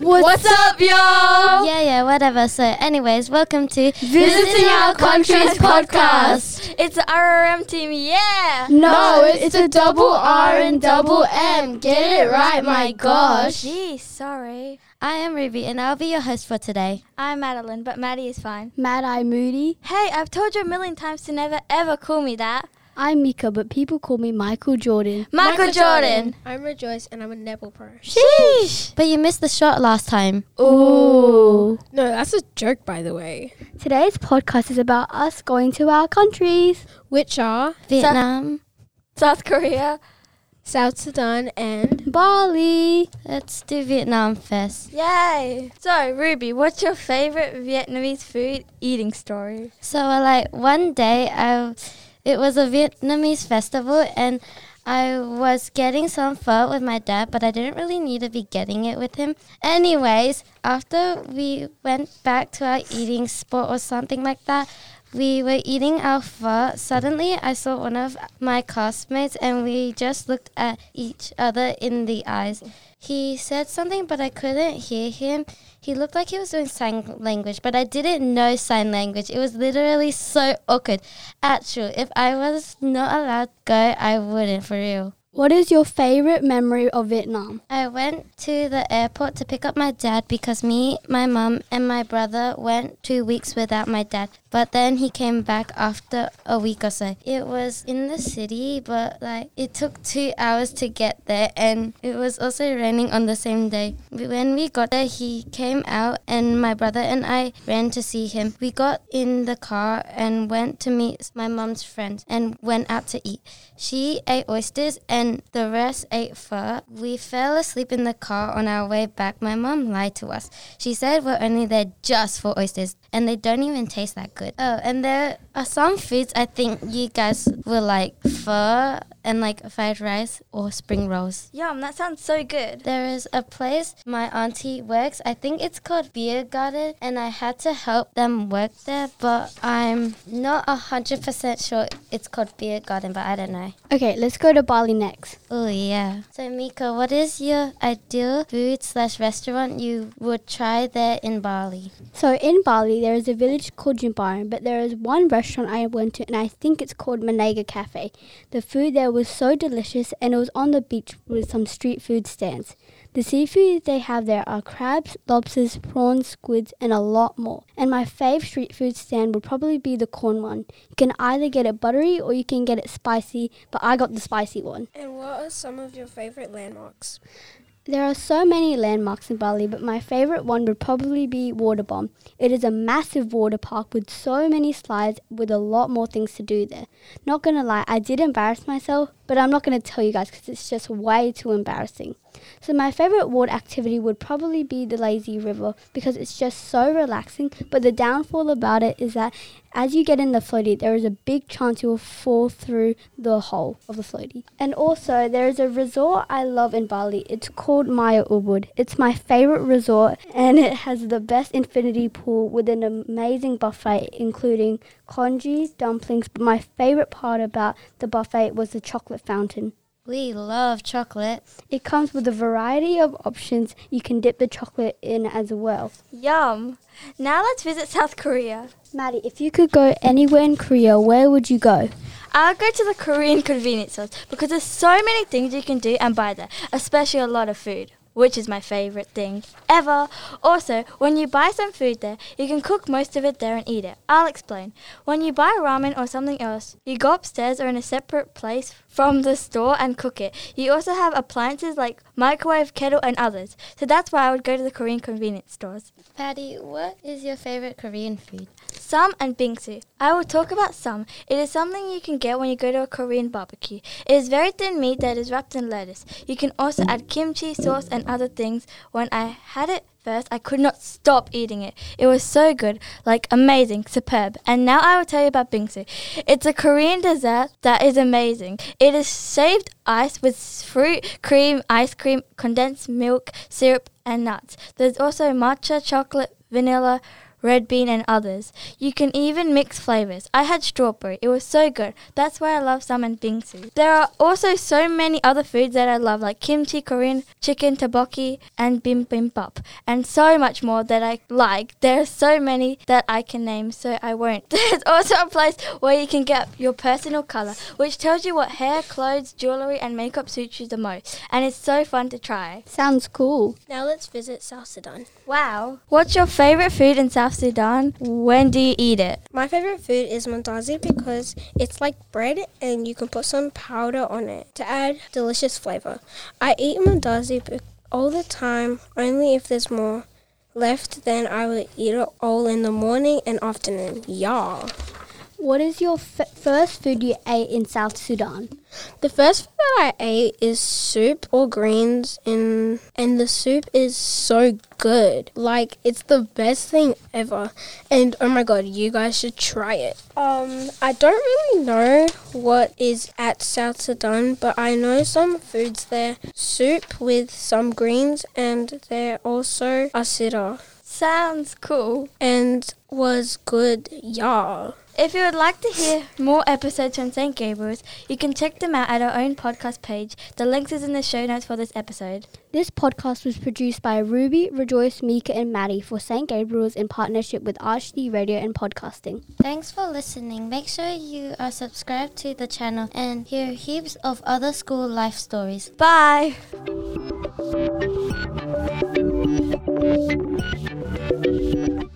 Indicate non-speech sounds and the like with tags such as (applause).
What's up, y'all? Yeah, yeah, whatever. So, anyways, welcome to Visiting Our Countries podcast. It's the RRM team, yeah. No, it's a double R and double M. Get it right, my gosh. Gee, sorry. I am Ruby, and I'll be your host for today. I'm Madeline, but Maddie is fine. Mad Eye Moody. Hey, I've told you a million times to never ever call me that. I'm Mika, but people call me Michael Jordan. Michael, Jordan. I'm Rejoice and I'm a netball pro. Sheesh. But you missed the shot last time. Ooh. No, that's a joke, by the way. Today's podcast is about us going to our countries. Which are Vietnam. South Korea. South Sudan and Bali. Let's do Vietnam first. Yay. So, Ruby, what's your favorite Vietnamese food eating story? So, like one day, I it was a Vietnamese festival, and I was getting some pho with my dad, but I didn't really need to be getting it with him. Anyways, after we went back to our eating spot or something like that, we were eating our pho. Suddenly, I saw one of my classmates, and we just looked at each other in the eyes. He said something, but I couldn't hear him. He looked like he was doing sign language, but I didn't know sign language. It was literally so awkward. Actually, if I was not allowed to go, I wouldn't, for real. What is your favorite memory of Vietnam? I went to the airport to pick up my dad because me, my mum, and my brother went two weeks without my dad. But then he came back after a week or so. It was in the city, but like it took two hours to get there, and it was also raining on the same day. When we got there, he came out, and my brother and I ran to see him. We got in the car and went to meet my mum's friends and went out to eat. She ate oysters and the rest ate pho. We fell asleep in the car on our way back. My mom lied to us. She said we're only there just for oysters and they don't even taste that good. Oh, and there are some foods I think you guys will like pho and like fried rice or spring rolls. Yum, that sounds so good. There is a place my auntie works. I think it's called Beer Garden, and I had to help them work there, but I'm not a hundred percent sure it's called Beer Garden, but I don't know. Okay, let's go to Bali next. Oh yeah. So Mika, what is your ideal food slash restaurant you would try there in Bali? So in Bali, there is a village called Jimbaran, but there is one restaurant I went to, and I think it's called Menega Cafe. The food there was so delicious, and it was on the beach with some street food stands. The seafood they have there are crabs, lobsters, prawns, squids, and a lot more. And my fave street food stand would probably be the corn one. You can either get it buttery or you can get it spicy, but I got the spicy one. And what are some of your favorite landmarks? There are so many landmarks in Bali, but my favorite one would probably be Waterbom. It is a massive water park with so many slides with a lot more things to do there. Not gonna lie, I did embarrass myself, but I'm not gonna tell you guys because it's just way too embarrassing. So my favorite water activity would probably be the lazy river because it's just so relaxing. But the downfall about it is that as you get in the floaty, there is a big chance you will fall through the hole of the floaty. And also, there is a resort I love in Bali. It's called Maya Ubud. It's my favorite resort, and it has the best infinity pool with an amazing buffet, including congee, dumplings. But my favorite part about the buffet was the chocolate fountain. We love chocolate. It comes with a variety of options. You can dip the chocolate in as well. Yum. Now let's visit South Korea. Maddie, if you could go anywhere in Korea, where would you go? I'll go to the Korean convenience stores because there's so many things you can do and buy there, especially a lot of food, which is my favorite thing ever. Also, when you buy some food there, you can cook most of it there and eat it. I'll explain. When you buy ramen or something else, you go upstairs or in a separate place from the store and cook it. You also have appliances like microwave, kettle, and others. So that's why I would go to the Korean convenience stores. Maddie, what is your favorite Korean food? Ssam and bingsu. I will talk about ssam. It is something you can get when you go to a Korean barbecue. It is very thin meat that is wrapped in lettuce. You can also add kimchi, sauce, and other things. When I had it first, I could not stop eating it. It was so good, like amazing, superb. And now I will tell you about bingsu. It's a Korean dessert that is amazing. It is shaved ice with fruit, cream, ice cream, condensed milk, syrup, and nuts. There's also matcha, chocolate, vanilla, red bean, and others. You can even mix flavors. I had strawberry. It was so good. That's why I love salmon bingsu. There are also so many other foods that I love, like kimchi, Korean chicken, tteokbokki, and bibimbap, and so much more that I like. There are so many that I can name, so I won't. (laughs) There's also a place where you can get your personal color, which tells you what hair, clothes, jewelry, and makeup suits you the most, and it's so fun to try. Sounds cool. Now let's visit South Sudan. Wow. What's your favorite food in South Sudan? When do you eat it? My favorite food is mandazi because it's like bread and you can put some powder on it to add delicious flavor. I eat mandazi all the time, only if there's more left, then I will eat it all in the morning and afternoon. Y'all. Yeah. What is your f- first food you ate in South Sudan? The first food that I ate is soup or greens in and the soup is so good. Like it's the best thing ever. And oh my god, you guys should try it. Um I don't really know what is at South Sudan, but I know some foods there. Soup with some greens and there also asira Sounds cool. and was good. y'all. If you would like to hear more episodes from St. Gabriel's, you can check them out at our own podcast page. The links is in the show notes for this episode. This podcast was produced by Ruby, Rejoice, Mika, and Maddie for St. Gabriel's in partnership with ArchD Radio and Podcasting. Thanks for listening. Make sure you are subscribed to the channel and hear heaps of other school life stories. Bye! Thank you.